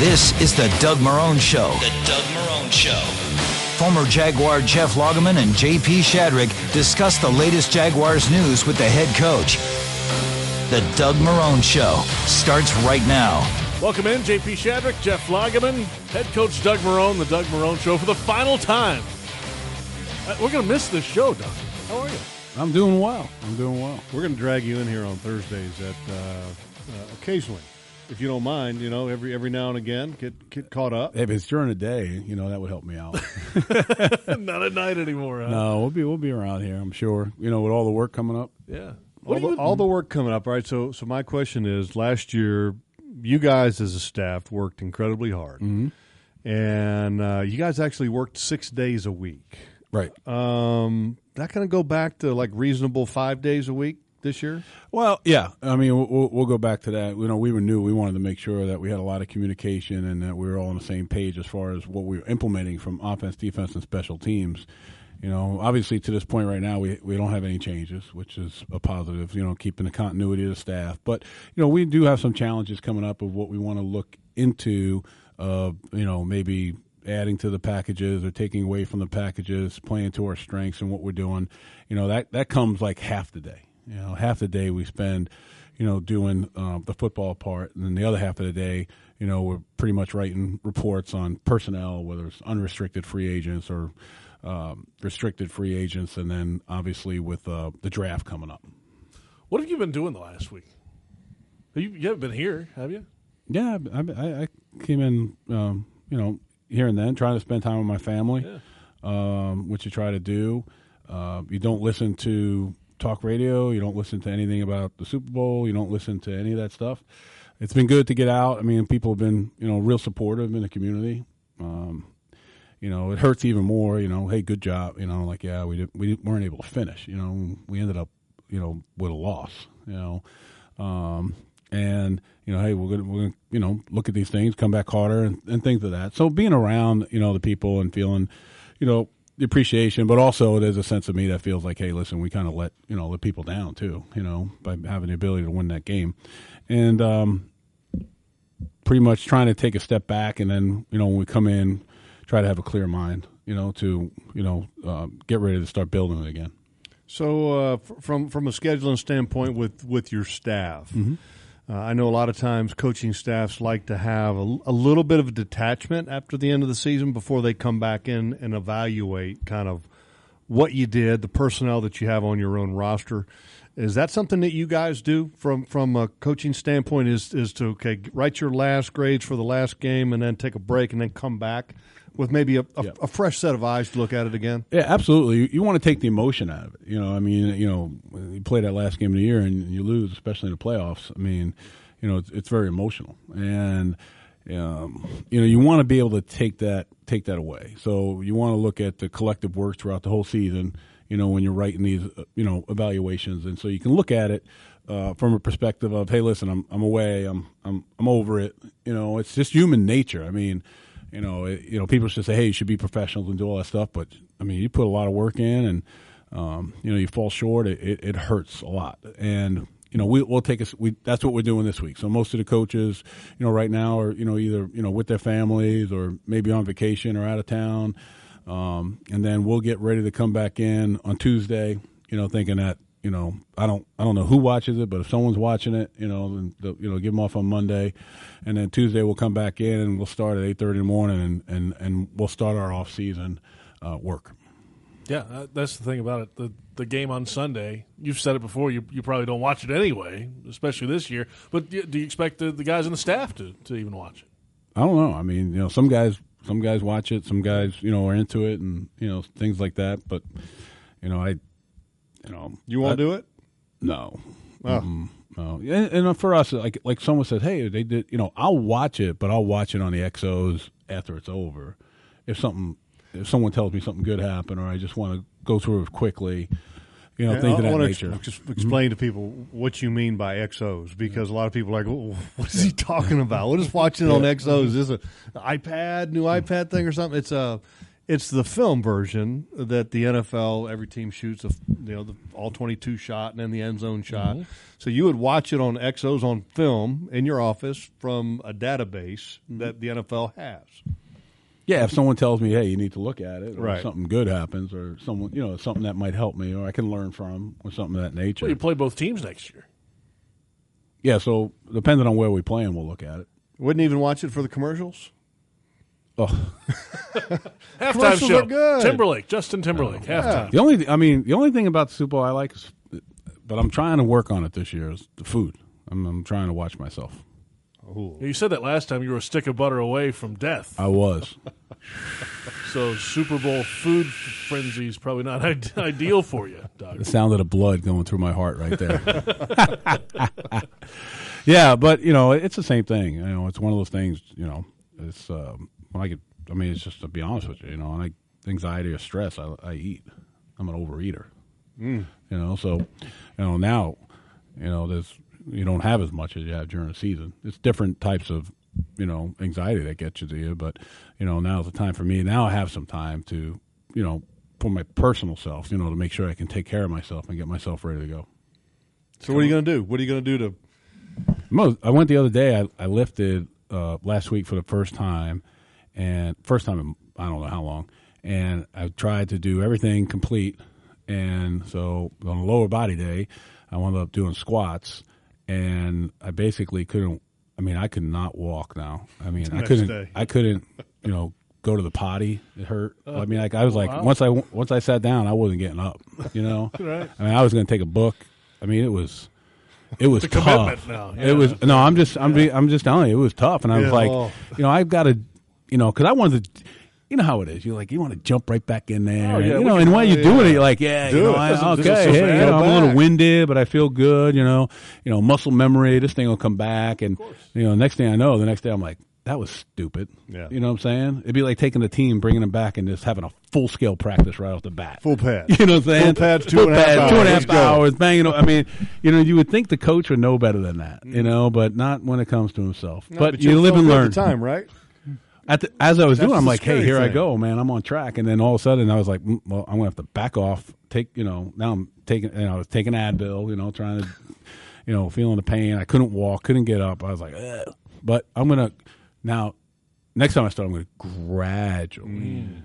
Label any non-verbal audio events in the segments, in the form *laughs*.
This is the Doug Marrone Show. The Doug Marrone Show. Former Jaguar Jeff Lageman and JP Shadrick discuss the latest Jaguars news with the head coach. The Doug Marrone Show starts right now. Welcome in, JP Shadrick, Jeff Lageman, head coach Doug Marrone, the Doug Marrone Show for the final time. Uh, We're going to miss this show, Doug. How are you? I'm doing well. I'm doing well. We're going to drag you in here on Thursdays at uh, uh, occasionally, if you don't mind. You know, every every now and again, get get caught up. If it's during the day, you know that would help me out. *laughs* Not at night anymore. Huh? no, we'll be we'll be around here. I'm sure. You know, with all the work coming up. Yeah. All the, all the work coming up, right? So, so my question is: Last year, you guys as a staff worked incredibly hard, and uh, you guys actually worked six days a week. Right. Um, that kind of go back to like reasonable five days a week this year? Well, yeah. I mean, we'll- we'll, go back to that. You know, we were new. We wanted to make sure that we had a lot of communication and that we were all on the same page as far as what we were implementing from offense, defense, and special teams. You know, obviously to this point right now, we we don't have any changes, which is a positive. You know, keeping the continuity of the staff, but you know, we do have some challenges coming up of what we want to look into. Uh, you know, maybe adding to the packages or taking away from the packages, playing to our strengths and what we're doing. You know, that that comes like half the day. You know, half the day we spend, you know, doing uh, the football part, and then the other half of the day, you know, we're pretty much writing reports on personnel, whether it's unrestricted free agents or um, restricted free agents, and then obviously with uh, the draft coming up. What have you been doing the last week? You, you haven't been here, have you? Yeah, I, I, I came in, um, you know, here and then, trying to spend time with my family, um, which you try to do. Uh, you don't listen to talk radio. You don't listen to anything about the Super Bowl. You don't listen to any of that stuff. It's been good to get out. I mean, people have been, you know, real supportive in the community. Um, you know, it hurts even more. You know, hey, good job. You know, like yeah, we didn't, we weren't able to finish. You know, we ended up, you know, with a loss. You know, um, and you know, hey, we're gonna we're gonna you know look at these things, come back harder, and, and things of that. So being around, you know, the people and feeling, you know, the appreciation, but also there's a sense of me that feels like, hey, listen, we kind of let you know let people down too, you know, by having the ability to win that game, and um, pretty much trying to take a step back, and then you know when we come in, try to have a clear mind, you know, to you know uh, get ready to start building it again. So, uh, from from a scheduling standpoint, with with your staff, uh, I know a lot of times coaching staffs like to have a, a little bit of detachment after the end of the season before they come back in and evaluate kind of what you did, the personnel that you have on your own roster. Is that something that you guys do from from a coaching standpoint? Is is to okay write your last grades for the last game and then take a break and then come back with maybe a, a, Yeah. a fresh set of eyes to look at it again? Yeah, absolutely. You, you want to take the emotion out of it. You know, I mean, you know, you play that last game of the year and you lose, especially in the playoffs. I mean, you know, it's, it's very emotional, and um, you know, you want to be able to take that take that away. So you want to look at the collective work throughout the whole season. You know, when you're writing these, uh, you know, evaluations, and so you can look at it uh, from a perspective of, hey, listen, I'm I'm away, I'm I'm I'm over it. You know, it's just human nature. I mean, you know, it, you know, people should say, hey, you should be professionals and do all that stuff, but I mean, you put a lot of work in, and um, you know, you fall short, it, it, it hurts a lot, and you know, we, we'll take us. We that's what we're doing this week. So most of the coaches, you know, right now are you know either you know with their families or maybe on vacation or out of town, um, and then we'll get ready to come back in on Tuesday. You know, thinking that you know I don't I don't know who watches it, but if someone's watching it, you know, then you know give them off on Monday, and then Tuesday we'll come back in and we'll start at eight thirty in the morning and and and we'll start our off season uh, work. Yeah, that's the thing about it. The the game on Sunday, you've said it before. You you probably don't watch it anyway, especially this year. But do do you expect the, the guys on the staff to, to even watch it? I don't know. I mean, you know, some guys some guys watch it, some guys you know are into it, and you know things like that. But you know, I you know You won't I- do it? No. Oh. Mm-mm. No. And, and for us, like like someone said, hey, they did. You know, I'll watch it, but I'll watch it on the XOs after it's over. If something, if someone tells me something good happened, or I just want to go through it quickly, you know, Yeah, things I, of that want nature. to just mm-hmm. explain to people what you mean by XOs because a lot of people are like, "Well, what is he *laughs* talking about? What is watching it on XOs? Is it an iPad, new mm-hmm. iPad thing or something? It's a It's the film version that the NFL every team shoots a you know the all twenty two shot and then the end zone shot. Mm-hmm. So you would watch it on Exos on film in your office from a database Mm-hmm. that the NFL has. Yeah, if someone tells me, "Hey, you need to look at it," or Right. something good happens, or someone, you know, something that might help me, or I can learn from, or something of that nature. Well, you play both teams next year. yeah, so depending on where we play, and we'll look at it. Wouldn't even watch it for the commercials. Oh, *laughs* Halftime show. good. Timberlake, Justin Timberlake, halftime. the only, I mean, the only thing about the Super Bowl I like is, but I'm trying to work on it this year is the food. I'm, I'm trying to watch myself. You said that last time you were a stick of butter away from death. I was. *laughs* So Super Bowl food frenzy is probably not ide- *laughs* ideal for you, Doug. the sound of the blood going through my heart right there. yeah, but you know, it's the same thing. You know, it's one of those things. You know, it's um, when I get. I mean, it's just to be honest with you. You know, and I anxiety or stress, I, I eat. I'm an overeater. You know, so you know now, you know, there's you don't have as much as you have during the season. It's different types of you know anxiety that gets you to you, but you know now's the time for me. Now I have some time to you know for my personal self, you know, to make sure I can take care of myself and get myself ready to go. So what are you going to do? What are you going to do to? I went the other day. I, I lifted uh, last week for the first time, and first time in I don't know how long. And I tried to do everything complete, and so on a lower body day, I wound up doing squats, and I basically couldn't. I mean, I could not walk now. I mean, I couldn't. day. I couldn't. You know, go to the potty. It hurt. I mean, like I was like once I once I sat down, I wasn't getting up. You know, *laughs* Right. I mean, I was going to take a book. I mean, it was. It was tough. now, yeah. It was no. I'm just. I'm. Be, I'm just telling you, it was tough, and I was like, oh. you know, I've got to, you know, because I wanted to. You know how it is. You're like, you want to jump right back in there, Oh, yeah, you know. And while you're doing it, you're like, yeah, Do you know, it. I, okay, doesn't hey, so you bad. know, I'm a little winded, but I feel good. You know, you know, muscle memory. This thing will come back, and you know, next thing I know, the next day I'm like, that was stupid. Yeah. You know what I'm saying? It'd be like taking the team, bringing them back, and just having a full scale practice right off the bat. Full pad. *laughs* You know what I'm saying? Full pads, two and a half hours. Two and a half Let's go. hours, banging. I mean, you know, you would think the coach would know better than that, you mm. know, but not when it comes to himself. But, you'll you live feel and good at learn. the time, right? At the, as I was That's doing, I'm like, hey, here I go, man. I'm on track, and then all of a sudden, I was like, mm, well, I'm gonna have to back off. Take, you know, now I'm taking, you know, I was taking Advil, you know, trying to, you know, feeling the pain. I couldn't walk, couldn't get up. I was like, Ugh. but I'm gonna now. Next time I start, I'm going to gradually. Mm.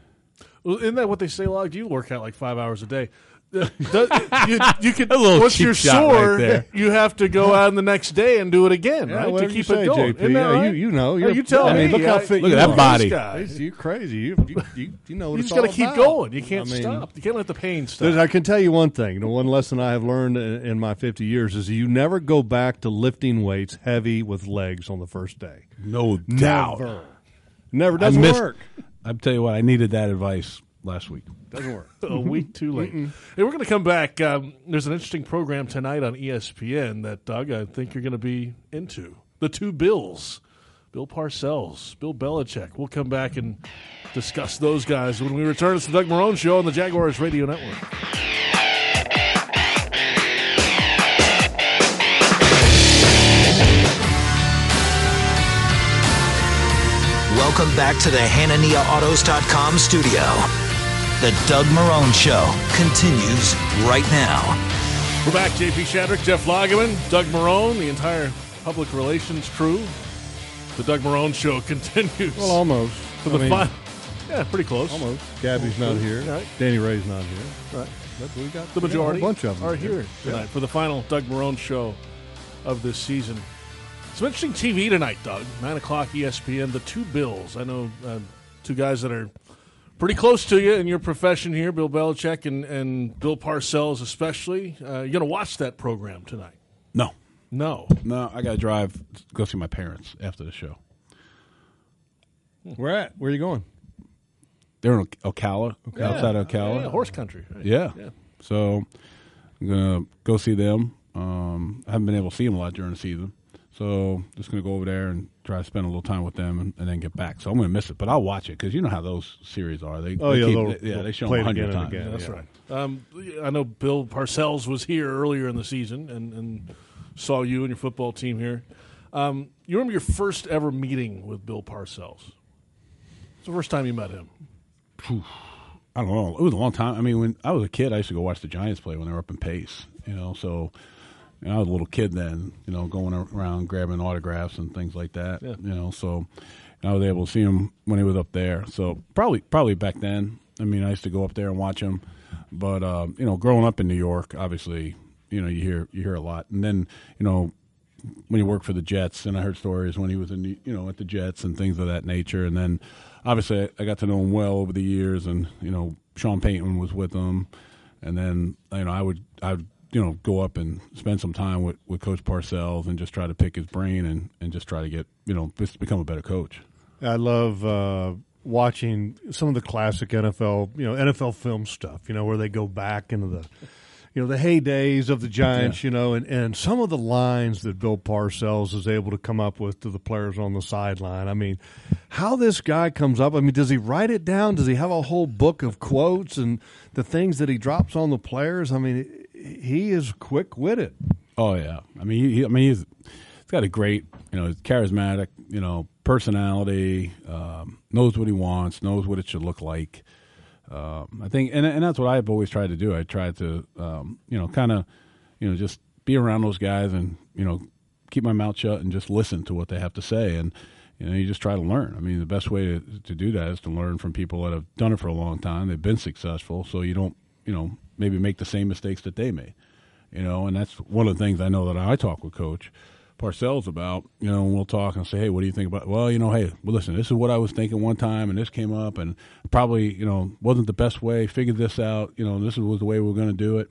Well, isn't that what they say? Log, do you work out like five hours a day. You, you could *laughs* A little once you're shot right sore, there. you have to go out the next day and do it again, Yeah, right? To keep you it say, going. JP. Yeah, right? you- you know. Oh, You're- you tell I me. mean, look how I- fit Look at that are. body. This. You're crazy. You you, you, you know what You it's just got to all keep going. You can't I mean, stop. You can't let the pain stop. I can tell you one thing. The one lesson I have learned in in my 50 years is you never go back to lifting weights heavy with legs on the first day. No doubt. Never. Never doesn't missed- work. I tell you what, I needed that advice last week. Doesn't work. *laughs* a week too late. Hey, we're going to come back. Um, there's an interesting program tonight on ESPN that Doug, I think you're going to be into. The two Bills, Bill Parcells, Bill Belichick. We'll come back and discuss those guys when we return. It's the Doug Marrone Show on the Jaguars Radio Network. Welcome back to the HananiaAutos.com studio. The Doug Marrone Show continues right now. We're back. JP Shadrick, Jeff Lageman, Doug Marrone, the entire public relations crew. The Doug Marrone Show *laughs* continues. Well, almost. for the I mean, final. Yeah, pretty close. Almost. Gabby's not here. Right. Danny Ray's not here. Right. But we got The we got majority a bunch of them are here tonight for the final Doug Marrone show of this season. Some interesting TV tonight, Doug. Nine o'clock ESPN. The two Bills. I know uh, two guys that are pretty close to you in your profession here, Bill Belichick and, and Bill Parcells, especially. Uh, you're going to watch that program tonight. No, No. no, I got to drive go see my parents after the show. Where at? Where are you going? They're in Ocala, outside of Ocala. Yeah, horse country. right? Yeah. Yeah. So I'm gonna go see them. Um, I haven't been able to see them a lot during the season, so just gonna go over there and try to spend a little time with them and, and then get back. So I'm gonna miss it, but I'll watch it because you know how those series are. They Oh, they yeah, keep- they'll- they, yeah, they'll show them a hundred times. again. That's Yeah. right. Um, I know Bill Parcells was here earlier in the season and, and saw you and your football team here. Um, you remember your first ever meeting with Bill Parcells? It's the first time you met him. I don't know. It was a long time. I mean, when I was a kid, I used to go watch the Giants play when they were up in Pace. You know, so you know, I was a little kid then. You know, going around grabbing autographs and things like that. Yeah. You know, so I was able to see him when he was up there. So probably probably back then. I mean, I used to go up there and watch him. But um, you know, growing up in New York, obviously, you know, you hear you hear a lot. And then you know, when you work for the Jets, and I heard stories when he was in, the, you know, at the Jets and things of that nature. And then, obviously, I got to know him well over the years, and you know, Sean Payton was with him, and then you know, I would I would you know go up and spend some time with, with Coach Parcells and just try to pick his brain and and just try to get you know just become a better coach. I love uh, watching some of the classic NFL, you know, NFL film stuff. You know, where they go back into the, you know, the heydays of the Giants. You know, and and some of the lines that Bill Parcells is able to come up with to the players on the sideline. I mean, how this guy comes up. I mean, does he write it down? Does he have a whole book of quotes and the things that he drops on the players? I mean, he is quick witted. Oh yeah, I mean, he, I mean, he's he's got a great, you know, charismatic, you know, personality. Um, knows what he wants. Knows what it should look like. Um, I think, and and that's what I've always tried to do. I tried to, um, you know, kind of, you know, just be around those guys and you know, keep my mouth shut and just listen to what they have to say and. You know, you just try to learn. I mean, the best way to, to do that is to learn from people that have done it for a long time. They've been successful, so you don't, you know, maybe make the same mistakes that they made you know, and that's one of the things I know that I talk with Coach Parcells about. You know, and we'll talk and say, hey, what do you think about? Well, you know, hey, well, listen, this is what I was thinking one time, and this came up, and probably, you know, wasn't the best way. Figured this out. You know, this was the way we are going to do it.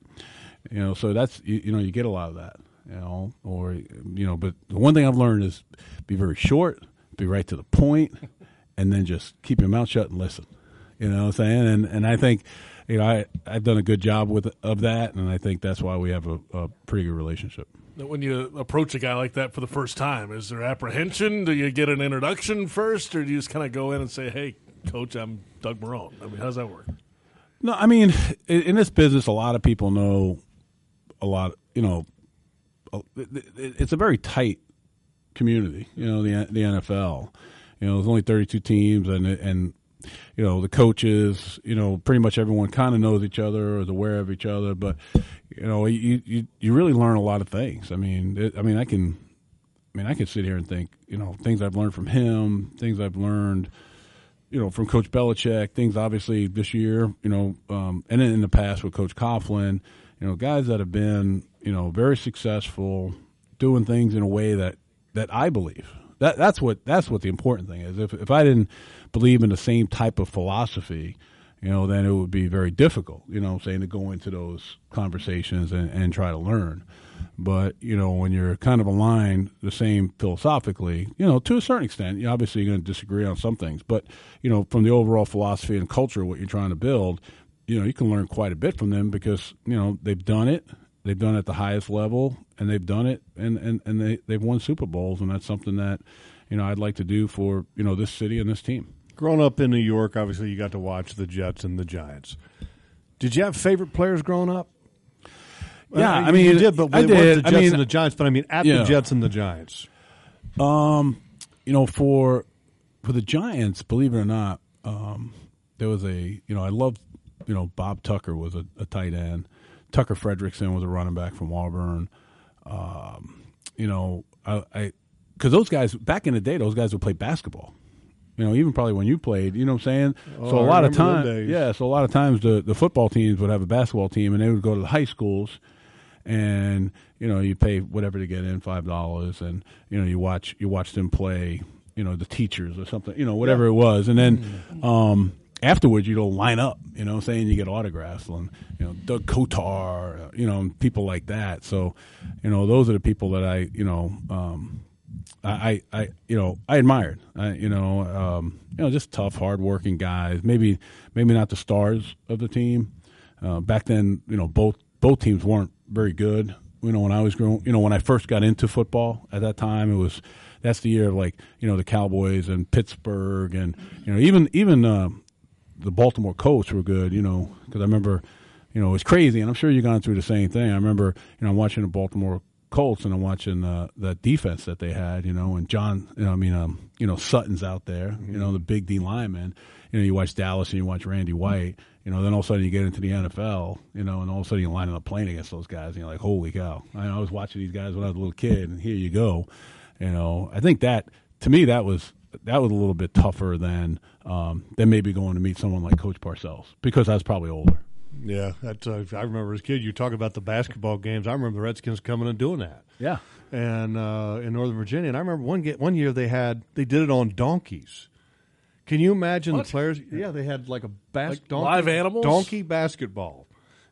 You know, so that's you, you know, you get a lot of that. You know, or you know, but the one thing I've learned is be very short, be right to the point, and then just keep your mouth shut and listen. You know what I'm saying? And and I think you know, I I've done a good job with of that, and I think that's why we have a, a pretty good relationship. When you approach a guy like that for the first time, is there apprehension? Do you get an introduction first, or do you just kind of go in and say, "Hey, coach, I'm Doug Marrone"? I mean, how does that work? No, I mean, in this business, a lot of people know a lot. You know, it's a very tight community. You know, the the NFL. You know, there's only 32 teams, and and you know the coaches you know pretty much everyone kind of knows each other or is aware of each other but you know you you, you really learn a lot of things. I mean it, i mean i can i mean i can sit here and think you know things i've learned from him things i've learned you know from coach Belichick things obviously this year you know um, and in the past with coach Coughlin you know guys that have been you know very successful doing things in a way that that I believe that that's what that's what the important thing is. If if I didn't believe in the same type of philosophy, you know, then it would be very difficult, you know, I'm saying to go into those conversations and, and try to learn. But, you know, when you're kind of aligned the same philosophically, you know, to a certain extent, you obviously you're going to disagree on some things. But, you know, from the overall philosophy and culture, what you're trying to build, you know, you can learn quite a bit from them because, you know, they've done it they've done it at the highest level and they've done it and, and, and they, they've won Super Bowls and that's something that, you know, I'd like to do for, you know, this city and this team. Growing up in New York, obviously you got to watch the Jets and the Giants. Did you have favorite players growing up? Yeah, I mean, you did, but I did. the Jets I mean, and the Giants. But I mean, at yeah. the Jets and the Giants. Um, you know, for for the Giants, believe it or not, um, there was a you know I loved you know Bob Tucker was a, a tight end. Tucker Frederickson was a running back from Auburn. Um, you know, I because those guys back in the day, those guys would play basketball. You know, even probably when you played, you know what I'm saying? Oh, so a I lot of times, yeah, so a lot of times the, the football teams would have a basketball team and they would go to the high schools and, you know, you pay whatever to get in, five dollars and, you know, you watch you watch them play, you know, the teachers or something, you know, whatever it was. And then um afterwards you don't line up, you know saying? You get autographs and you know, Doug Kotar, you know, people like that. So, you know, those are the people that I, you know, um I, I, you know, I admired, I, you know, um, you know, just tough, hardworking guys. Maybe, maybe not the stars of the team. Uh, back then, you know, both both teams weren't very good. You know, when I was growing, you know, when I first got into football at that time, it was that's the year of like you know the Cowboys and Pittsburgh and you know even even uh, the Baltimore Colts were good. You know, because I remember, you know, it was crazy, and I'm sure you've gone through the same thing. I remember, you know, I'm watching the Baltimore Colts and I'm watching uh, the defense that they had, you know, and John, you know, I mean, um, you know, Dutton's out there, you know, the big D lineman. You know, you watch Dallas and you watch Randy White, you know, then all of a sudden you get into the NFL, you know, and all of a sudden you're lining up playing against those guys, and you're like, holy cow! I, I was watching these guys when I was a little kid, and here you go. You know, I think that to me that was that was a little bit tougher than um, than maybe going to meet someone like Coach Parcells because I was probably older. Yeah, that's. Uh, I remember as a kid, you talk about the basketball games. I remember the Redskins coming and doing that. Yeah, and uh, in Northern Virginia, and I remember one get one year they had they did it on donkeys. Can you imagine What? the players? Yeah, they had like a bas- Like donkey, live animals? donkey basketball,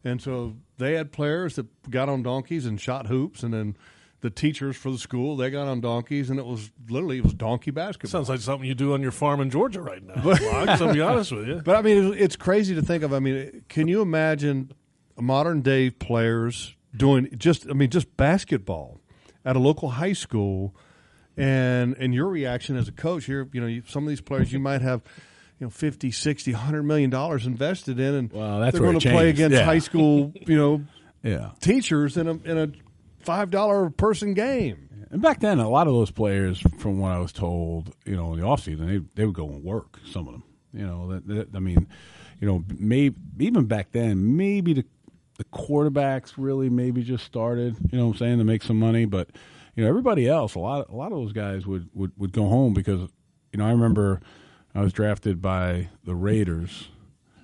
and so they had players that got on donkeys and shot hoops, and then the teachers for the school they got on donkeys, and it was literally it was donkey basketball. Sounds like something you do on your farm in Georgia right now. *laughs* Logs, I'll be honest with you. But I mean, it's, it's crazy to think of. I mean, can you imagine modern day players doing just? I mean, just basketball at a local high school, and and your reaction as a coach here. You know, you, some of these players you might have. You know, 50, 60, 100 million dollars invested in, and Well, that's they're going to play against Yeah. high school, you know, *laughs* yeah. teachers in a in a five dollar person game. And back then, a lot of those players, from what I was told, you know, in the off season, they they would go and work. Some of them, you know, that, that I mean, you know, maybe even back then, maybe the the quarterbacks really maybe just started, you know, what I'm saying to make some money, but you know, everybody else, a lot a lot of those guys would would would go home because, you know, I remember I was drafted by the Raiders,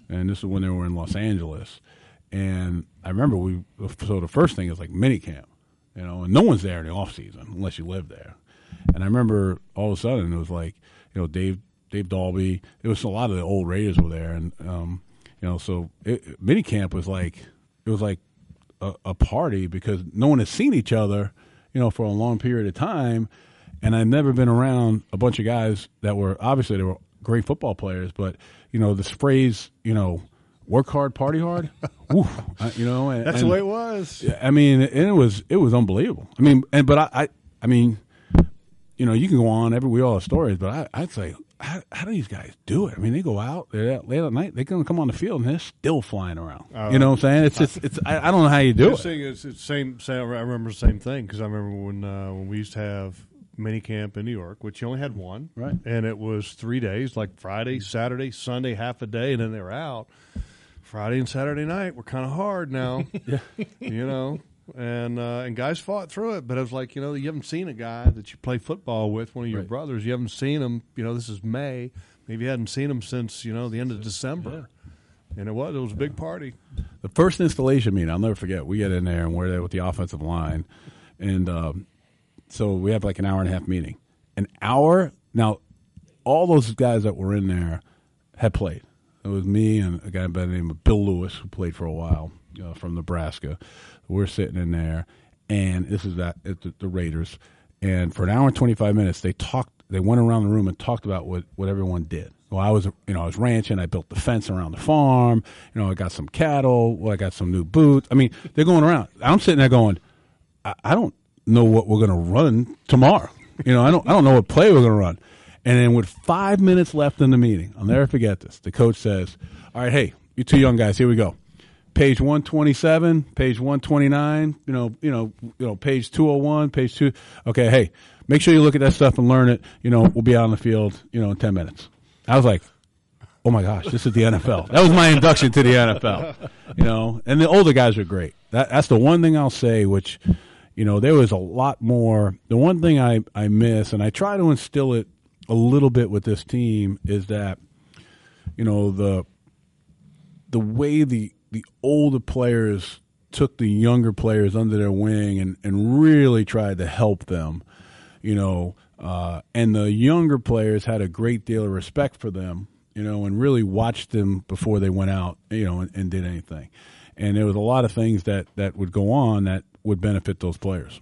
and this is when they were in Los Angeles, and I remember we so the first thing is like mini camp you know, and no one's there in the off season unless you live there. And I remember all of a sudden it was like, you know, Dave Dave Dalby. It was a lot of the old Raiders were there, and um, you know, so it, mini camp was like it was like a, a party because no one had seen each other, you know, for a long period of time. And I'd never been around a bunch of guys that were obviously they were great football players, but you know, this phrase, you know, work hard, party hard, *laughs* Oof, you know, and, That's and- the way it was. I mean, and it was it was unbelievable. I mean, and but I, I, I mean, you know, you can go on every we all have stories, but I, I'd say, how, how do these guys do it? I mean, they go out they're out late at night, they're going to come on the field and they're still flying around. you know what I'm saying? It's just it's I, I don't know how you do it. thing is it's same, same. I remember the same thing because I remember when uh, when we used to have mini camp in New York, which you only had one, Right. And it was three days, like Friday, Saturday, Sunday, half a day, and then they were out. Friday and Saturday night were kind of hard now, *laughs* you know. And uh, and guys fought through it, but it was like you know you haven't seen a guy that you play football with, one of your Right. brothers. You haven't seen him. You know this is May. Maybe you hadn't seen him since you know the end of December. And it was it was a big party. The first installation meeting, I'll never forget. We get in there and we're there with the offensive line, and um, so we have like an hour and a half meeting. An hour now, all those guys that were in there had played. It was me and a guy by the name of Bill Lewis who played for a while uh, from Nebraska. We're sitting in there, and this is that it's the, the Raiders. And for an hour and twenty five minutes, they talked. They went around the room and talked about what, what everyone did. Well, I was, you know, I was ranching. I built the fence around the farm. You know, I got some cattle. Well, I got some new boots. I mean, they're going around. I'm sitting there going, I, I don't know what we're going to run tomorrow. You know, I don't, I don't know what play we're going to run. And then with five minutes left in the meeting, I'll never forget this. The coach says, "All right, hey, you two young guys, here we go. Page one twenty seven, page one twenty nine. You know, you know, you know, page two hundred one, page two. Okay, hey, make sure you look at that stuff and learn it. You know, we'll be out on the field. You know, in ten minutes." I was like, oh my gosh, this is the NFL. That was my induction to the NFL. You know, and the older guys are great. That, that's the one thing I'll say, which, you know, there was a lot more. The one thing I, I miss, and I try to instill it a little bit with this team, is that, you know, the the way the the older players took the younger players under their wing and, and really tried to help them, you know, uh, and the younger players had a great deal of respect for them, you know, and really watched them before they went out, you know, and, and did anything. And there was a lot of things that, that would go on that would benefit those players.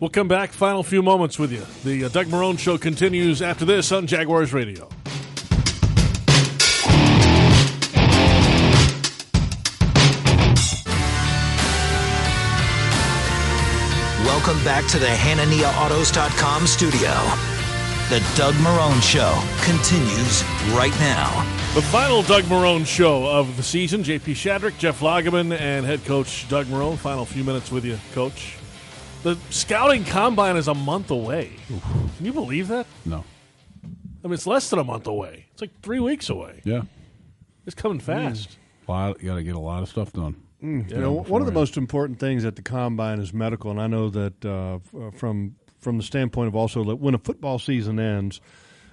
We'll come back, final few moments with you. The uh, Doug Marrone Show continues after this on Jaguars Radio. Welcome back to the HananiaAutos.com studio. The Doug Marrone Show continues right now. The final Doug Marrone show of the season. JP Shadrick, Jeff Lageman, and head coach Doug Marrone. Final few minutes with you, coach. The scouting combine is a month away. Can you believe that? No. I mean, it's less than a month away. It's like three weeks away. Yeah. It's coming hmm. fast. A lot, you got to get a lot of stuff done. Hmm. You know, one of the most important things at the combine is medical, and I know that uh, uh, from from the standpoint of also that when a football season ends,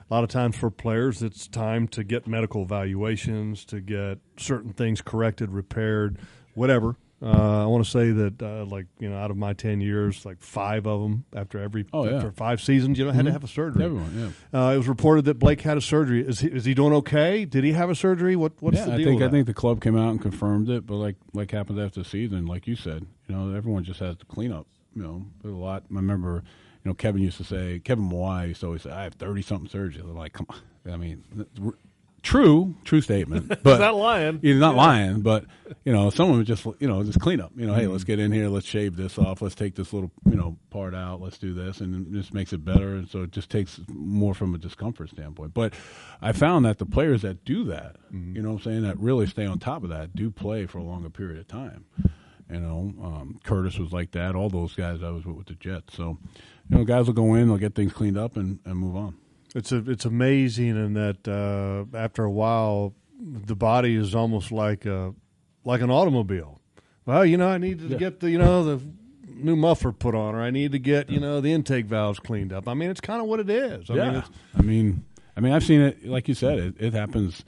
a lot of times for players, it's time to get medical evaluations, to get certain things corrected, repaired, whatever. Uh, I want to say that, uh, like you know, out of my ten years, like five of them after every Oh, yeah. after five seasons, you know, had to have a surgery. Everyone, yeah. Uh, it was reported that Blake had a surgery. Is he, is he doing okay? Did he have a surgery? What what's yeah, the I think I think the club came out and confirmed it, but like like happens after the season, like you said, you know, everyone just has to clean up. You know, there's a lot. I remember, you know, Kevin used to say, Kevin Mawae used to always say, "I have thirty something surgeries." I'm like, come on. I mean, true, true statement, *laughs* but not lying. He's not lying, but you know, someone would just you know just clean up. You know, hey, let's get in here, let's shave this off, let's take this little you know part out, let's do this, and it just makes it better. And so it just takes more from a discomfort standpoint. But I found that the players that do that, you know, what I'm saying that really stay on top of that, do play for a longer period of time. You know, um, Curtis was like that. All those guys I was with with the Jets. So, you know, guys will go in, they'll get things cleaned up, and, and move on. It's a, it's amazing in that uh, after a while, the body is almost like a like an automobile. Well, you know, I need to get the you know the new muffler put on, or I need to get you know the intake valves cleaned up. I mean, it's kind of what it is. I mean, yeah, it's, I mean, I mean, I've seen it. Like you said, it, it happens,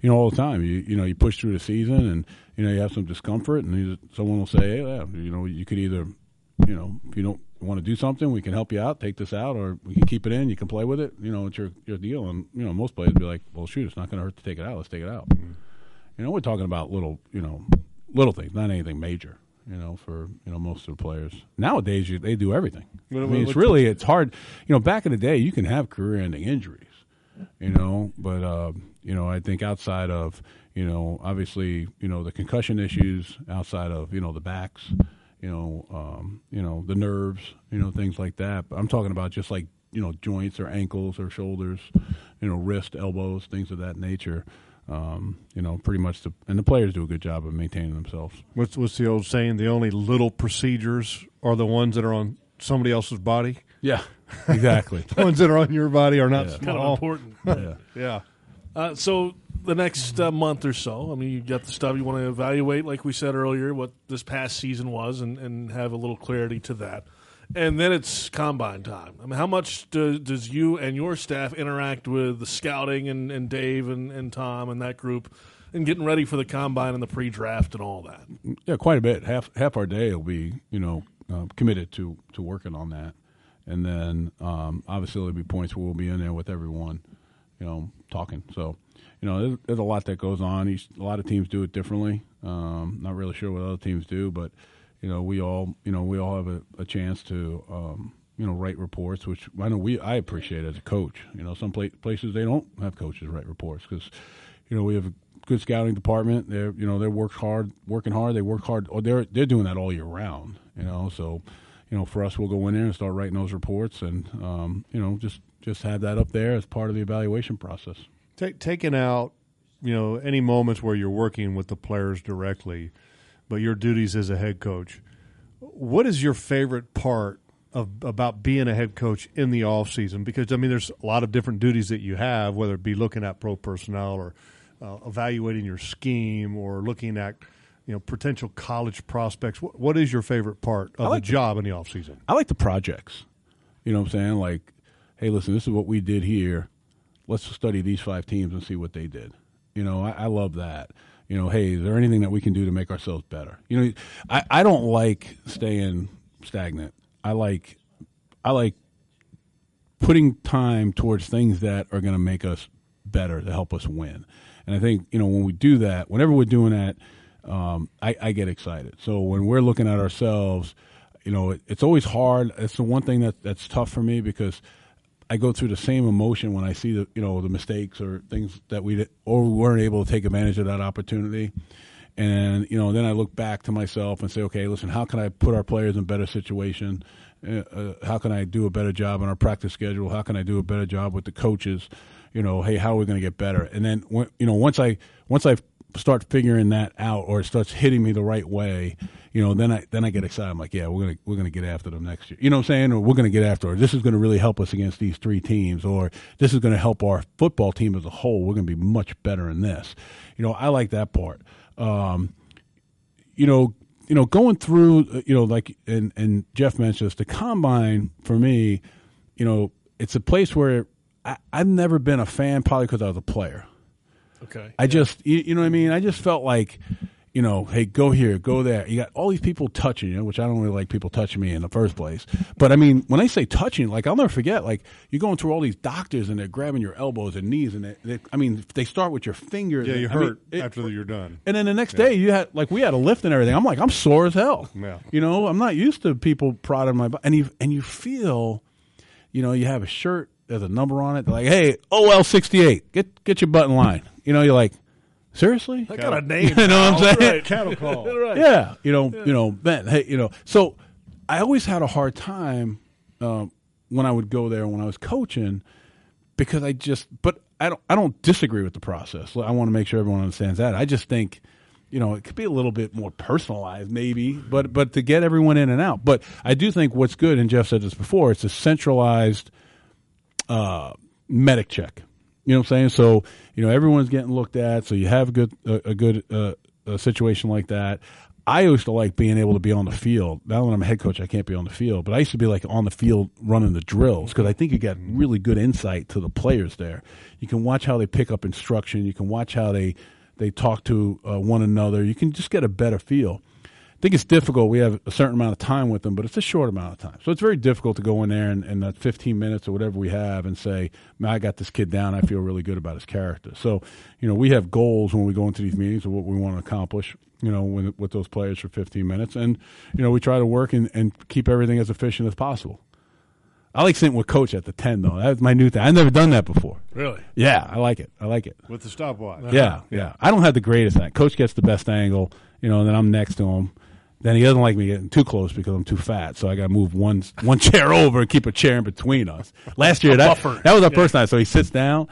you know, all the time. You you know, you push through the season, and you know, you have some discomfort, and you, someone will say, hey, yeah, you know, you could either, you know, if you don't want to do something, we can help you out, take this out, or we can keep it in. You can play with it. You know, it's your your deal. And you know, most players be like, well, shoot, it's not going to hurt to take it out. Let's take it out. You know, we're talking about little, you know, little things, not anything major. You know, for you know most of the players nowadays, you, they do everything. I What- mean, what- it's really it's hard. You know, back in the day, you can have career-ending injuries. You know, but uh, you know, I think outside of you know, obviously, you know, the concussion issues, outside of you know the backs, you know, um, you know the nerves, you know, things like that. But I'm talking about just like you know joints or ankles or shoulders, you know, wrist, elbows, things of that nature. Um, you know, pretty much the and the players do a good job of maintaining themselves. what's what's the old saying? The only little procedures are the ones that are on somebody else's body. Yeah, exactly. *laughs* The ones that are on your body are not Yeah. Kind of important. yeah. *laughs* Yeah. Uh, so the next uh, month or so, I mean, you got the stuff you want to evaluate, like we said earlier, what this past season was, and, and have a little clarity to that. And then it's combine time. I mean, how much do, does you and your staff interact with the scouting and, and Dave and, and Tom and that group, and getting ready for the combine and the pre-draft and all that? Yeah, quite a bit. Half half our day will be you know uh, committed to to working on that, and then um, obviously there'll be points where we'll be in there with everyone, you know, talking. So you know, there's, there's a lot that goes on. Each, a lot of teams do it differently. Um, not really sure what other teams do, but you know, we all you know we all have a, a chance to. Um, you know, write reports, which I know we I appreciate as a coach. You know, some pla- places they don't have coaches write reports because, you know, we have a good scouting department. They're you know they're work hard, working hard. They work hard. Or they're they're doing that all year round. You know, so you know for us, we'll go in there and start writing those reports, and um, you know just just have that up there as part of the evaluation process. Take, taking out, you know, any moments where you're working with the players directly, but your duties as a head coach. What is your favorite part of about being a head coach in the off season? Because I mean, there's a lot of different duties that you have, whether it be looking at pro personnel or uh, evaluating your scheme or looking at you know potential college prospects. What, what is your favorite part of like the job in the off season? I like the projects. You know what I'm saying? Like, hey, listen, this is what we did here. Let's study these five teams and see what they did. You know, I, I love that. You know, hey, is there anything that we can do to make ourselves better? You know, I, I don't like staying stagnant. I like I like putting time towards things that are going to make us better to help us win. And I think you know when we do that, whenever we're doing that, um, I, I get excited. So when we're looking at ourselves, you know, it, it's always hard. It's the one thing that that's tough for me because I go through the same emotion when I see the you know the mistakes or things that we or we weren't able to take advantage of that opportunity. And you know, then I look back to myself and say, okay, listen, how can I put our players in better situation? Uh, uh, how can I do a better job on our practice schedule? How can I do a better job with the coaches? You know, hey, how are we going to get better? And then, you know, once I once I've start figuring that out, or it starts hitting me the right way, you know, then I then I get excited. I'm like, yeah, we're gonna we're gonna get after them next year. You know what I'm saying? Or we're gonna get after. Or this is gonna really help us against these three teams. Or this is gonna help our football team as a whole. We're gonna be much better in this. You know, I like that part. Um, you know, you know, going through, uh, you know, like and and Jeff mentioned this, the combine for me, you know, it's a place where I, I've never been a fan, probably because I was a player. Okay. I just, you, you know what I mean? I just felt like, you know, hey, go here, go there. You got all these people touching you, which I don't really like people touching me in the first place. But I mean, when I say touching, like I'll never forget, like you're going through all these doctors and they're grabbing your elbows and knees, and they, they, I mean, they start with your fingers. Yeah, you I mean, hurt it- after you're done. and then the next day, you had like we had a lift and everything. I'm like, I'm sore as hell. Yeah. You know, I'm not used to people prodding my butt. And you and you feel, you know, you have a shirt. There's a number on it. They're like, hey, OL 68, get get your butt in line. You know, you're like, seriously? I got a name. *laughs* You know what I'm saying? Right. Cattle call. *laughs* right. Yeah, you know, you know, Ben. Hey, you know, so I always had a hard time um, when I would go there when I was coaching because I just, but I don't, I don't disagree with the process. I want to make sure everyone understands that. I just think, you know, it could be a little bit more personalized, maybe, but but to get everyone in and out. But I do think what's good, and Jeff said this before, it's a centralized uh, medic check. You know what I'm saying? So you know everyone's getting looked at. So you have a good a, a good uh, a situation like that. I used to like being able to be on the field. Now that I'm a head coach, I can't be on the field, but I used to be like on the field running the drills because I think you get really good insight to the players there. You can watch how they pick up instruction. You can watch how they they talk to uh, one another. You can just get a better feel. I think it's difficult. We have a certain amount of time with them, but it's a short amount of time. So it's very difficult to go in there and, and that 15 minutes or whatever we have and say, man, I got this kid down. I feel really good about his character. So, you know, we have goals when we go into these meetings of what we want to accomplish, you know, with, with those players for 15 minutes. And, you know, we try to work and, and keep everything as efficient as possible. I like sitting with coach at the 10, though. That's my new thing. I've never done that before. Really? Yeah, I like it. I like it. with the stopwatch. Yeah, yeah. I don't have the greatest angle. Coach gets the best angle, you know, and then I'm next to him. Then he doesn't like me getting too close because I'm too fat, so I got to move one one *laughs* chair over and keep a chair in between us. Last year, that buffer. that was our first night. So he sits down,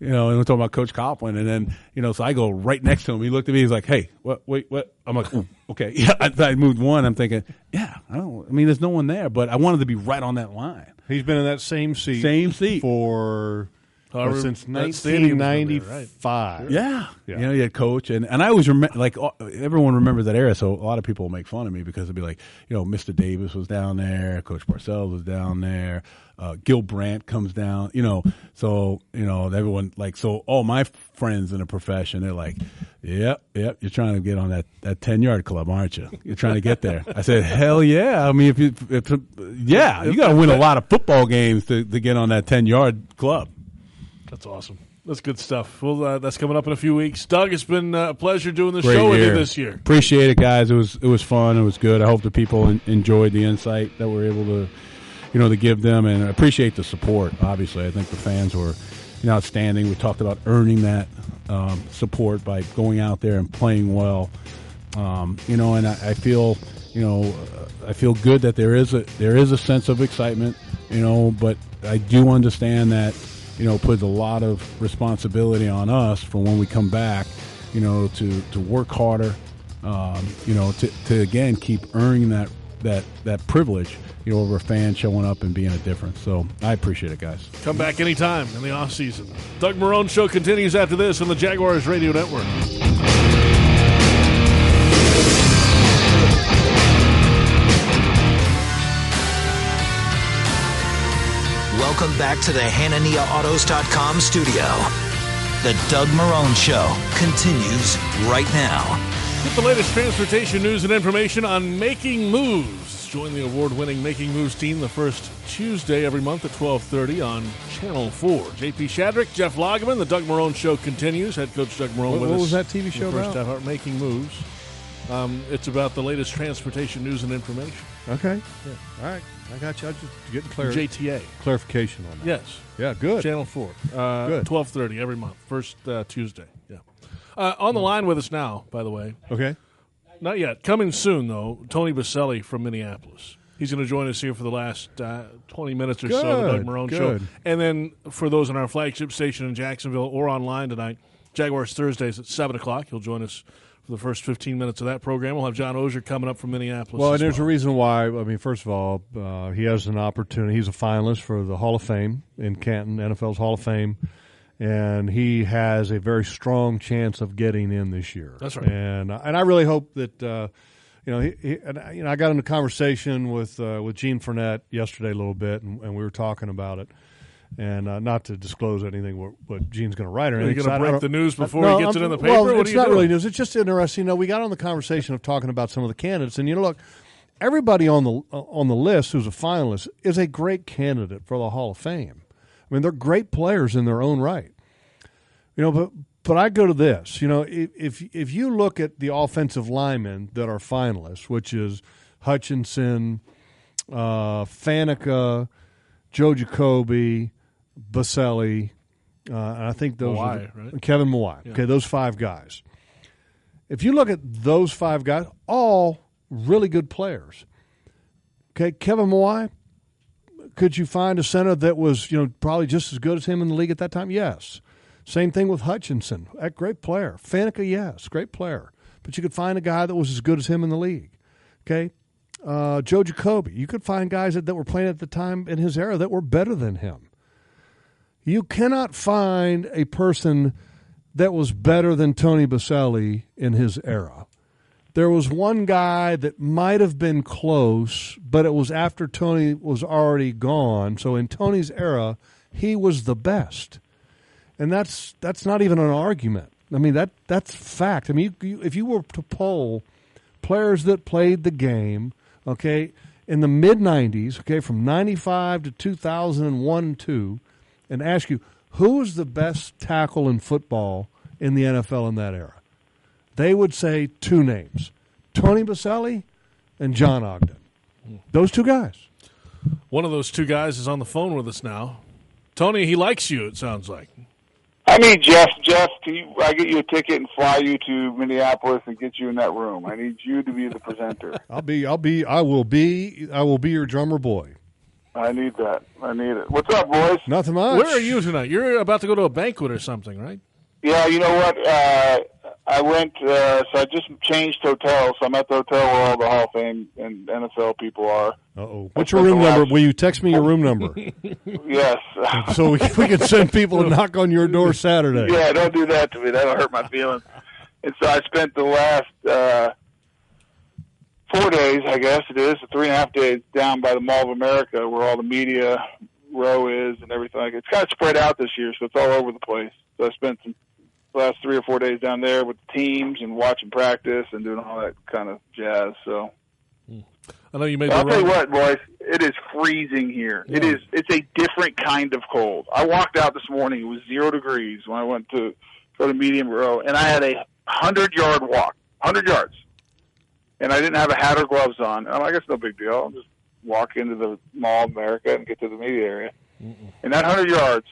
you know, and we're talking about Coach Coughlin, and then you know, so I go right next to him. He looked at me. He's like, "Hey, what? Wait, what?" I'm like, "Okay, *laughs* yeah." I, I moved one. I'm thinking, "Yeah, I don't. I mean, there's no one there, but I wanted to be right on that line, He's been in that same seat, same seat." for However, since that stadium's been there, right. 1995. Yeah. Yeah. You know, you had coach and, and I always remember like everyone remembers that era. So a lot of people make fun of me because it'd be like, you know, Mr. Davis was down there, Coach Parcells was down there, uh, Gil Brandt comes down, you know, so, you know, everyone like, so all my friends in the profession, they're like, yep, yep, you're trying to get on that, that 10 yard club, aren't you? You're trying to get there. I said, hell yeah. I mean, if you, if, yeah, you got to win a lot of football games to, to get on that 10 yard club. That's awesome. That's good stuff. Well, uh, that's coming up in a few weeks. Doug, it's been uh, a pleasure doing the show with you this year. Appreciate it, guys. It was it was fun. It was good. I hope the people en- enjoyed the insight that we're able to, you know, to give them, and I appreciate the support. Obviously, I think the fans were, you know, outstanding. We talked about earning that um, support by going out there and playing well. Um, you know, and I, I feel, you know, uh, I feel good that there is a there is a sense of excitement. You know, but I do understand that, you know, puts a lot of responsibility on us for when we come back. You know, to to work harder. Um, you know, to to again keep earning that that that privilege. You know, over a fan showing up and being a difference. So I appreciate it, guys. Come back anytime in the off season. Doug Marrone Show continues after this on the Jaguars Radio Network. Welcome back to the HananiaAutos.com studio. The Doug Marrone Show continues right now. Get the latest transportation news and information on Making Moves. Join the award-winning Making Moves team the first Tuesday every month at 12:30 on Channel 4. JP Shadrick, Jeff Lageman, the Doug Marrone Show continues. Head coach Doug Marrone What- with what us was that TV show first about? half Making Moves. Um, it's about the latest transportation news and information. Okay. All right. I got you. I just getting clar- JTA. clarification on that. Yes. Yeah, good. Channel 4. Uh, Good. 12:30 every month. First uh, Tuesday. Yeah. Uh, on the line with us now, by the way. Okay. Not yet. Coming soon, though, Tony Boselli from Minneapolis. He's going to join us here for the last uh, 20 minutes or so, of the Doug Good, Marrone Show. good. And then for those on our flagship station in Jacksonville or online tonight, Jaguars Thursdays at 7 o'clock. He'll join us the first 15 minutes of that program. We'll have John Oehser coming up from Minneapolis. Well, and there's well. a reason why. I mean, first of all, uh, he has an opportunity. He's a finalist for the Hall of Fame in Canton, NFL's Hall of Fame, and he has a very strong chance of getting in this year. That's right. And and I really hope that. Uh, you know, he, he, and, I- you know, I got into conversation with uh, with Gene Frenette yesterday a little bit, and, and we were talking about it. And uh, not to disclose anything what, what Gene's going to write or anything. Are you I- I break the news before No, he gets I'm- it in the Well, paper? What it's not doing? really news. It's just interesting. You know, we got on the conversation of talking about some of the candidates, and you know, look, everybody on the uh, on the list who's a finalist is a great candidate for the Hall of Fame. I mean, they're great players in their own right. You know, but but I go to this. You know, if if, if you look at the offensive linemen that are finalists, which is Hutchinson, uh, Faneca, Joe Jacoby, Boselli, uh, and I think those are the- right? Kevin Mawae. Okay, those five guys. If you look at those five guys, all really good players. Okay, Kevin Mawae, could you find a center that was, you know, probably just as good as him in the league at that time? Yes. Same thing with Hutchinson. A great player. Faneca, yes, great player. But you could find a guy that was as good as him in the league. Okay. Uh, Joe Jacoby. You could find guys that, that were playing at the time in his era that were better than him. You cannot find a person that was better than Tony Boselli in his era. There was one guy that might have been close, but it was after Tony was already gone. So in Tony's era, he was the best, and that's that's not even an argument. I mean that that's fact. I mean, you, you, if you were to poll players that played the game, okay, in the mid '90s, okay, from '95 to 2001 and two, and ask you who was the best tackle in football in the NFL in that era, they would say two names: Tony Boselli and John Ogden. Those two guys. One of those two guys is on the phone with us now. Tony, he likes you, it sounds like. I need Jeff. Jeff, can you, I get you a ticket and fly you to Minneapolis and get you in that room. I need you to be the presenter. *laughs* I'll be. I'll be. I will be. I will be your drummer boy. I need that. I need it. What's up, boys? Nothing much. Where are you tonight? You're about to go to a banquet or something, right? Yeah, you know what? Uh, I went. Uh, so I just changed hotels. So I'm at the hotel where all the Hall of Fame and NFL people are. Uh oh. What's your room number? Will you text me your room number *laughs* Yes. *laughs* so we, we can send people to knock on your door Saturday? yeah, don't do that to me. That'll hurt my feelings. And so I spent the last uh, four days, I guess it is, three and a half days down by the Mall of America, where all the media row is and everything. It's kind of spread out this year, so it's all over the place. So I spent some last three or four days down there with the teams and watching practice and doing all that kind of jazz. So hmm. I know you made I'll tell you what, boys, it is freezing here. It is. It's a different kind of cold. I walked out this morning. It was zero degrees when I went to go to medium row, and I had a hundred yard walk, hundred yards, and I didn't have a hat or gloves on. I'm like, it's no big deal. I'll just walk into the Mall of America and get to the media area. And that hundred yards,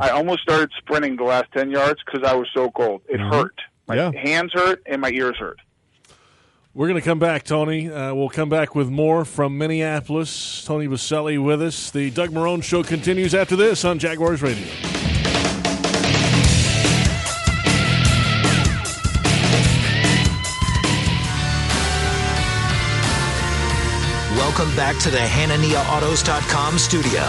I almost started sprinting the last ten yards because I was so cold. It hurt. My Yeah. hands hurt and my ears hurt. We're going to come back, Tony. Uh, we'll come back with more from Minneapolis. Tony Boselli with us. The Doug Marrone Show continues after this on Jaguars Radio. Welcome back to the HananiaAutos.com studio.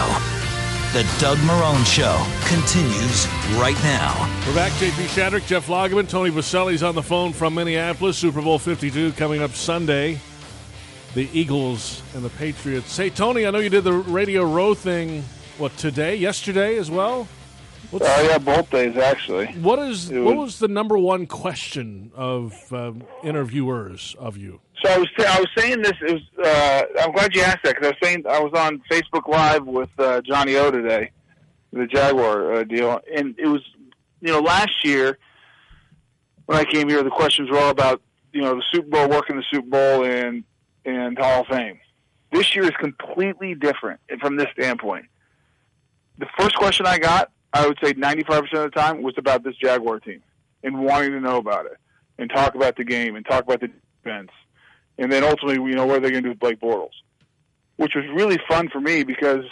The Doug Marrone Show continues right now. We're back. JP Shadrick, Jeff Lageman, Tony Boselli's on the phone from Minneapolis. Super Bowl 52 coming up Sunday. The Eagles and the Patriots. Hey, Tony, I know you did the Radio Row thing, what, today, yesterday as well? What's, Oh yeah, both days actually. what is it what was- was the number one question of um, interviewers of you? So I was I was saying this. It was, uh, I'm glad you asked that because I was saying I was on Facebook Live with uh, Johnny O today, the Jaguar uh, deal, and it was you know last year when I came here, the questions were all about you know the Super Bowl, working the Super Bowl, and and Hall of Fame. This year is completely different from this standpoint. The first question I got, I would say 95% of the time, was about this Jaguar team and wanting to know about it and talk about the game and talk about the defense and then ultimately, you know, what are they going to do with Blake Bortles? Which was really fun for me because,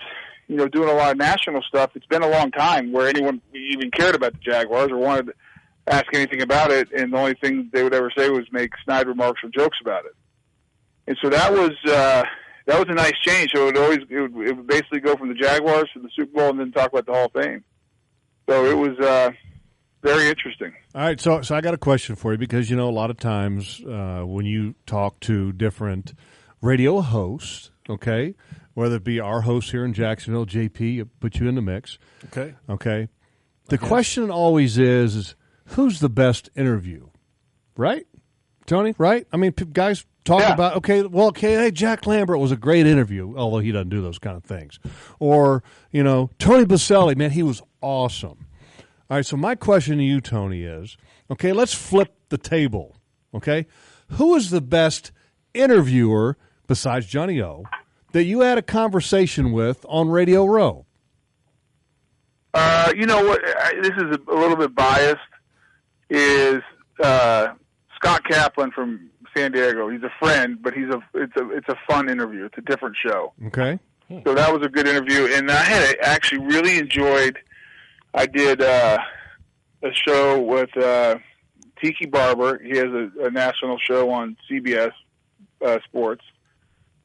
you know, doing a lot of national stuff, it's been a long time where anyone even cared about the Jaguars or wanted to ask anything about it, and the only thing they would ever say was make snide remarks or jokes about it. And so that was uh, that was a nice change. So it would always it would, it would basically go from the Jaguars to the Super Bowl, and then talk about the Hall of Fame. So it was uh, very interesting. All right, so so I got a question for you because you know a lot of times uh, when you talk to different radio hosts, okay, whether it be our host here in Jacksonville, JP, put you in the mix, Okay. okay. The question always is, is who's the best interview, right, Tony? Right? I mean, p- guys talk Yeah. about okay, well, okay, hey, Jack Lambert was a great interview, although he doesn't do those kind of things, or you know, Tony Boselli, man, he was awesome. All right, so my question to you, Tony, is okay, let's flip the table. Okay. Who is the best interviewer besides Johnny O that you had a conversation with on Radio Row? Uh, you know what? I, this is a, a little bit biased. Is uh, Scott Kaplan from San Diego? He's a friend, but he's a it's a it's a fun interview. It's a different show. Okay. So that was a good interview, and I had actually really enjoyed. I did uh, a show with uh, Tiki Barber. He has a, a national show on CBS uh, Sports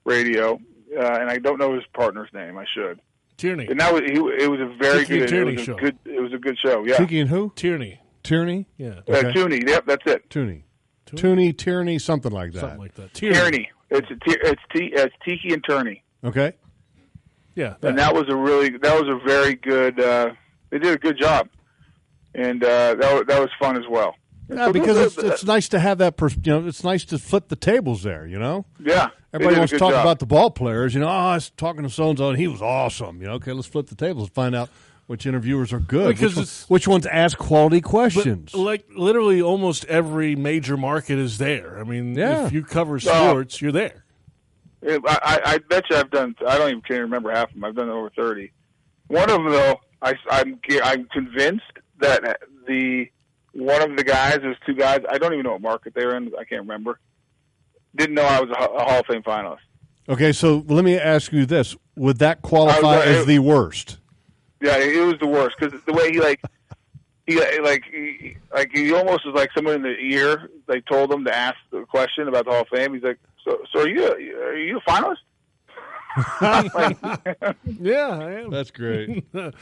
Radio, uh, and I don't know his partner's name. I should. Tierney. And that was he, it was a very Tiki good. Tierney it was a show. good. It was a good show. Yeah. Tiki and who? Tierney. Tierney? Yeah. Uh, Okay. Tooney. Yep, that's it. Tooney. Tooney? Tooney, Tierney, something like that. Something like that. Tierney. Tierney. It's a, it's T, it's Tiki and Turney, Okay. Yeah. and that was a really that was a very good. Uh, they did a good job, and uh, that that was fun as well. Yeah, because it's, it's *laughs* nice to have that. Pers- you know, it's nice to flip the tables there. You know, yeah. everybody did a wants to talk job. about the ball players. You know, oh, I was talking to so and so, and he was awesome. You know, okay, let's flip the tables and find out which interviewers are good. Because which, one- which ones ask quality questions. But, like literally almost every major market is there. I mean, Yeah. if you cover sports, you're there. I, I, I bet you I've done. I don't even can't remember half of them. I've done over thirty. One of them though, I, I'm I'm convinced that the one of the guys, there's two guys. I don't even know what market they were in. I can't remember. Didn't know I was a, a Hall of Fame finalist. okay, so let me ask you this: Would that qualify was- as the worst? Yeah, it was the worst because the way he like he like he, like he almost was like someone in the ear like told him to ask the question about the Hall of Fame. He's like, so so are you a, are you a finalist? *laughs* Like, Yeah, I am. That's great. *laughs*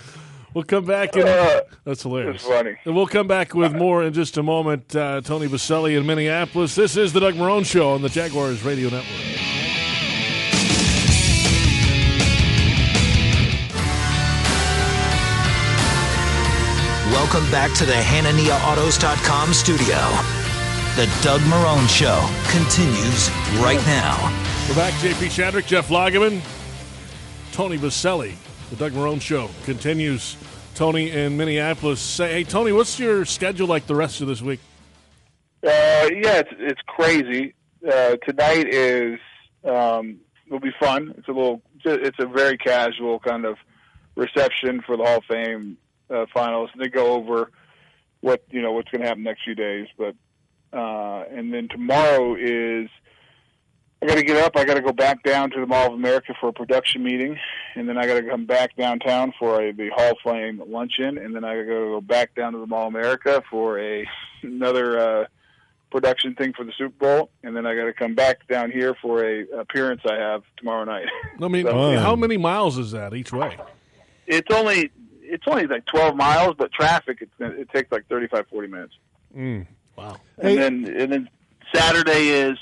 We'll come back and Uh, that's hilarious. it's funny. And we'll come back with more in just a moment. Uh, Tony Boselli in Minneapolis. This is the Doug Marrone Show on the Jaguars Radio Network. Welcome back to the HananiaAutos.com studio. The Doug Marrone Show continues right now. We're back. JP Shadrick, Jeff Lageman, Tony Boselli. The Doug Marrone Show continues. Tony in Minneapolis. Say, hey, Tony, what's your schedule like the rest of this week? Uh, yeah, it's it's crazy. Uh, tonight is um, will be fun. It's a little. It's a very casual kind of reception for the Hall of Fame uh, finals. They go over what you know what's going to happen next few days, but uh, and then tomorrow is. I got to get up. I got to go back down to the Mall of America for a production meeting, and then I got to come back downtown for a, the Hall of Fame luncheon, and then I got to go back down to the Mall of America for a another uh, production thing for the Super Bowl, and then I got to come back down here for a appearance I have tomorrow night. *laughs* I mean, Fun. how many miles is that each way? it's only it's only like 12 miles, but traffic it, it takes like 35 40 minutes. Mm. Wow. Hey- And then and then Saturday is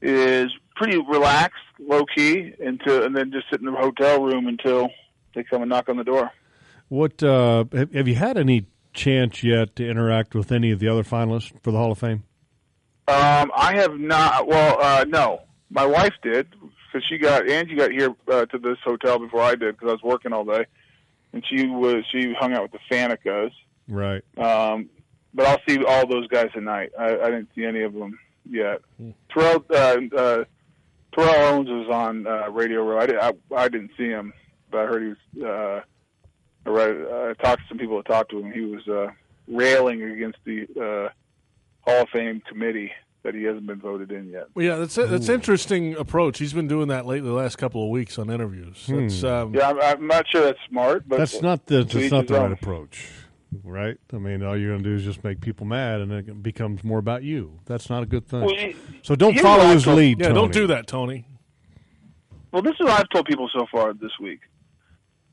is pretty relaxed, low key, until and then just sit in the hotel room until they come and knock on the door. What uh, have, you had any chance yet to interact with any of the other finalists for the Hall of Fame? Um, I have not. Well, uh, no, my wife did because she got Angie got here uh, to this hotel before I did because I was working all day, and she was she hung out with the Fanecas. Right. Um, but I'll see all those guys tonight. I, I didn't see any of them yet. Terrell uh, uh, Terrell Owens was on uh, Radio Row. I, did, I I didn't see him, but I heard he was. Uh, I, read, I talked to some people that talked to him. He was uh, railing against the uh, Hall of Fame committee that he hasn't been voted in yet. Well, yeah, that's a, that's interesting approach. He's been doing that lately, the last couple of weeks on interviews. That's um, Yeah, I'm, I'm not sure that's smart, but That's not the that's not the right approach. Right? I mean, all you're going to do is just make people mad, and it becomes more about you. That's not a good thing. Well, he- so don't follow his told- lead. Yeah, don't do that, Tony. Well, this is what I've told people so far this week.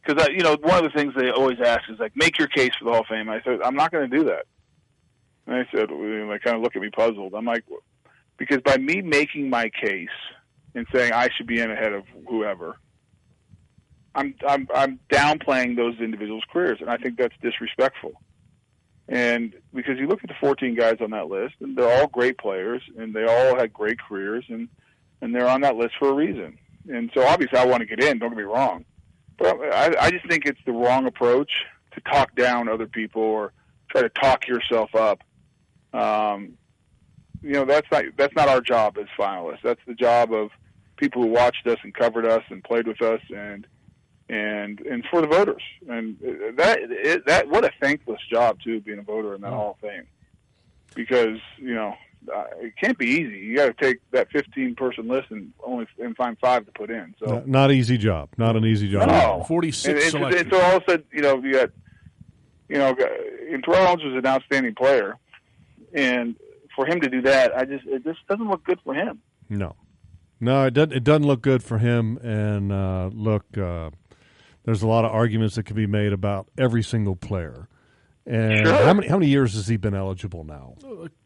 Because you know, one of the things they always ask is like, make your case for the Hall of Fame. I said, I'm not going to do that. And they said, and they kind of look at me puzzled. I'm like, because by me making my case and saying I should be in ahead of whoever, I'm I'm I'm downplaying those individuals' careers, and I think that's disrespectful. And because you look at the 14 guys on that list, and they're all great players, and they all had great careers, and and they're on that list for a reason. And so obviously I want to get in. Don't get me wrong, but I, I just think it's the wrong approach to talk down other people or try to talk yourself up. Um, you know that's not that's not our job as finalists. That's the job of people who watched us and covered us and played with us and and and for the voters. And that it, that what a thankless job too, being a voter in that Hall of Fame, because you know uh, it can't be easy. You got to take that 15 person list and only and find five to put in. So Not, not easy job. Not an easy job. no, 46 and, and, and so all of a sudden, you know, you got, you know, and Terrell Owens was an outstanding player, and for him to do that, I just it just doesn't look good for him. No, no, it doesn't. It doesn't look good for him. And uh, look, uh, there's a lot of arguments that can be made about every single player. And Sure. how many how many years has he been eligible now?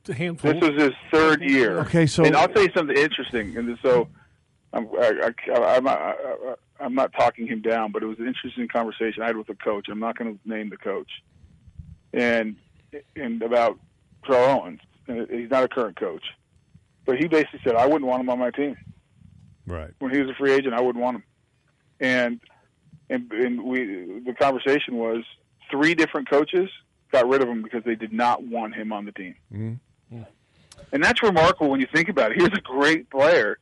a handful. This was his third year. Okay, so- and I'll tell you something interesting. And so, I'm I, I, I'm not, I, I'm not talking him down, but it was an interesting conversation I had with a coach. I'm not going to name the coach, and and about Terrell Owens. And he's not a current coach, but he basically said I wouldn't want him on my team. Right. when he was a free agent, I wouldn't want him. And and and we the conversation was three different coaches got rid of him because they did not want him on the team. Mhm. And that's remarkable when you think about it. Here's a great player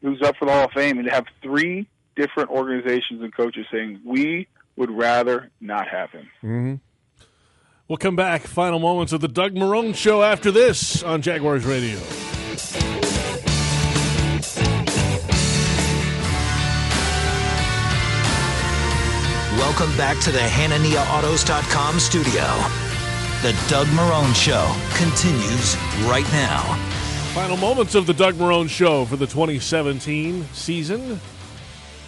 who's up for the Hall of Fame, and to have three different organizations and coaches saying we would rather not have him. hmm We'll come back. Final moments of the Doug Marrone Show after this on Jaguars Radio. Welcome back to the HananiaAutos.com studio. The Doug Marrone Show continues right now. Final moments of the Doug Marrone Show for the 2017 season.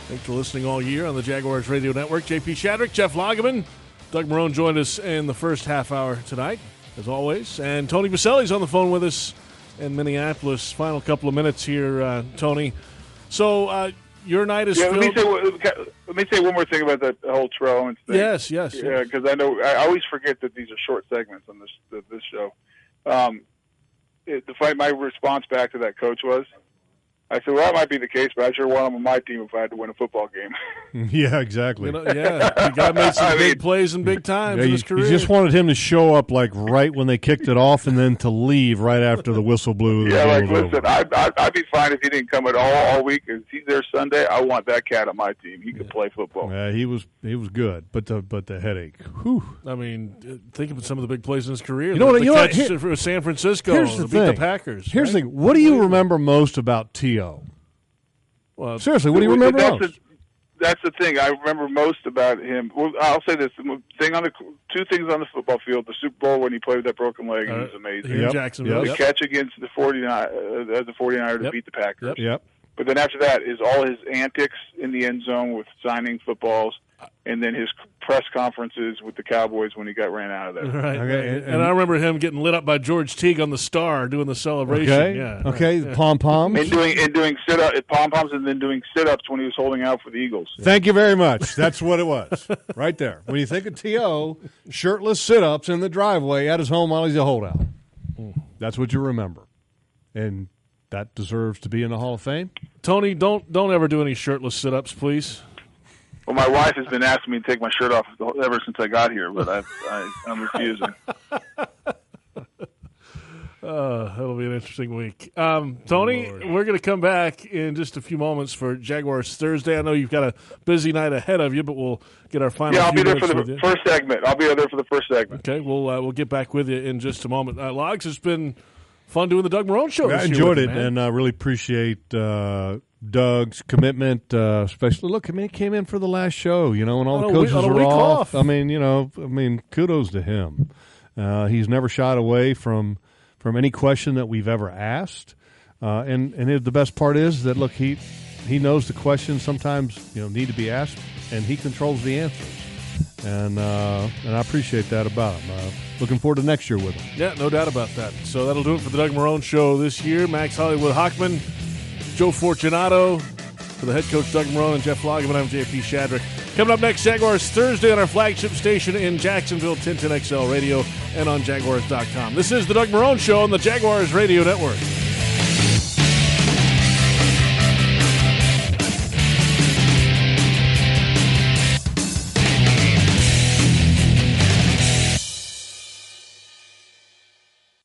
Thanks for listening all year on the Jaguars Radio Network. JP Shadrick, Jeff Lageman. Doug Marrone joined us in the first half hour tonight, as always. And Tony Boselli's on the phone with us in Minneapolis. Final couple of minutes here, uh, Tony. So, uh, your night is Yeah, let me say one- let me say one more thing about that whole Terrell thing. yes, yes. Yeah, because I know I always forget that these are short segments on this this show. Um, it, the fight, my response back to that coach was, I said, "Well, that might be the case, but I sure want him on my team if I had to win a football game." *laughs* Yeah, exactly. You know, yeah, the guy made some *laughs* I big mean- plays and big times Yeah, in his you career. just wanted him to show up like right when they kicked it off, and then to leave right after the whistle blew. the *laughs* yeah, like listen. I'd, I'd, I'd be fine if he didn't come at all all week. If he's there Sunday, I want that cat on my team. He could play football. Yeah, he was he was good, but the but the headache. Whew. I mean, uh, think of some of the big plays in his career. You know the, what- the you know what? Here- San Francisco Here's to the beat thing. the Packers. Here's right? the thing. What do you remember most about To? Well, Seriously, what do you remember that's most? The, that's the thing I remember most about him. Well, I'll say this: the thing on the two things on the football field. The Super Bowl when he played with that broken leg, uh, it was amazing. here in Yep, Jacksonville. the Yep. catch against the 49 uh, the a 49er to Yep. beat the Packers. Yep. Yep. But then after that is all his antics in the end zone with signing footballs, and then his press conferences with the Cowboys when he got ran out of there. Right. Okay, and, and- and I remember him getting lit up by George Teague on the star doing the celebration. Okay. Yeah. okay. right. Pom poms. And doing and doing sit up pom poms and then doing sit ups when he was holding out for the Eagles. Thank you very much. That's what it was, right there. When you think of To, shirtless sit-ups in the driveway at his home while he's a holdout. That's what you remember, and that deserves to be in the Hall of Fame. Tony, don't don't ever do any shirtless sit-ups, please. Well, my wife has been asking me to take my shirt off ever since I got here, but I, I I'm refusing. *laughs* Uh, that'll be an interesting week. Um, Tony, we're going to come back in just a few moments for Jaguars Thursday. I know you've got a busy night ahead of you, but we'll get our final. Yeah, I'll few be there for the first segment. I'll be there for the first segment. Okay, we'll uh, we'll get back with you in just a moment. Uh, Logs, it's been fun doing the Doug Marrone show. I enjoyed it, and I really appreciate uh, Doug's commitment. Uh, especially, look, I mean, he came in for the last show, you know, when all On the coaches week- were off. off. I mean, you know, I mean, kudos to him. Uh, he's never shied away from from any question that we've ever asked, uh, and and it, the best part is that look, he he knows the questions sometimes you know need to be asked, and he controls the answers. And uh, and I appreciate that about him. Uh, looking forward to next year with him. Yeah, no doubt about that. So that'll do it for the Doug Marrone show this year. Max Hollywood Hockman, Joe Fortunato, for the head coach Doug Marrone and Jeff Lageman. I'm JP Shadrick. Coming up next, Jaguars Thursday on our flagship station in Jacksonville, 1010 XL Radio, and on Jaguars.com. This is the Doug Marrone Show on the Jaguars Radio Network.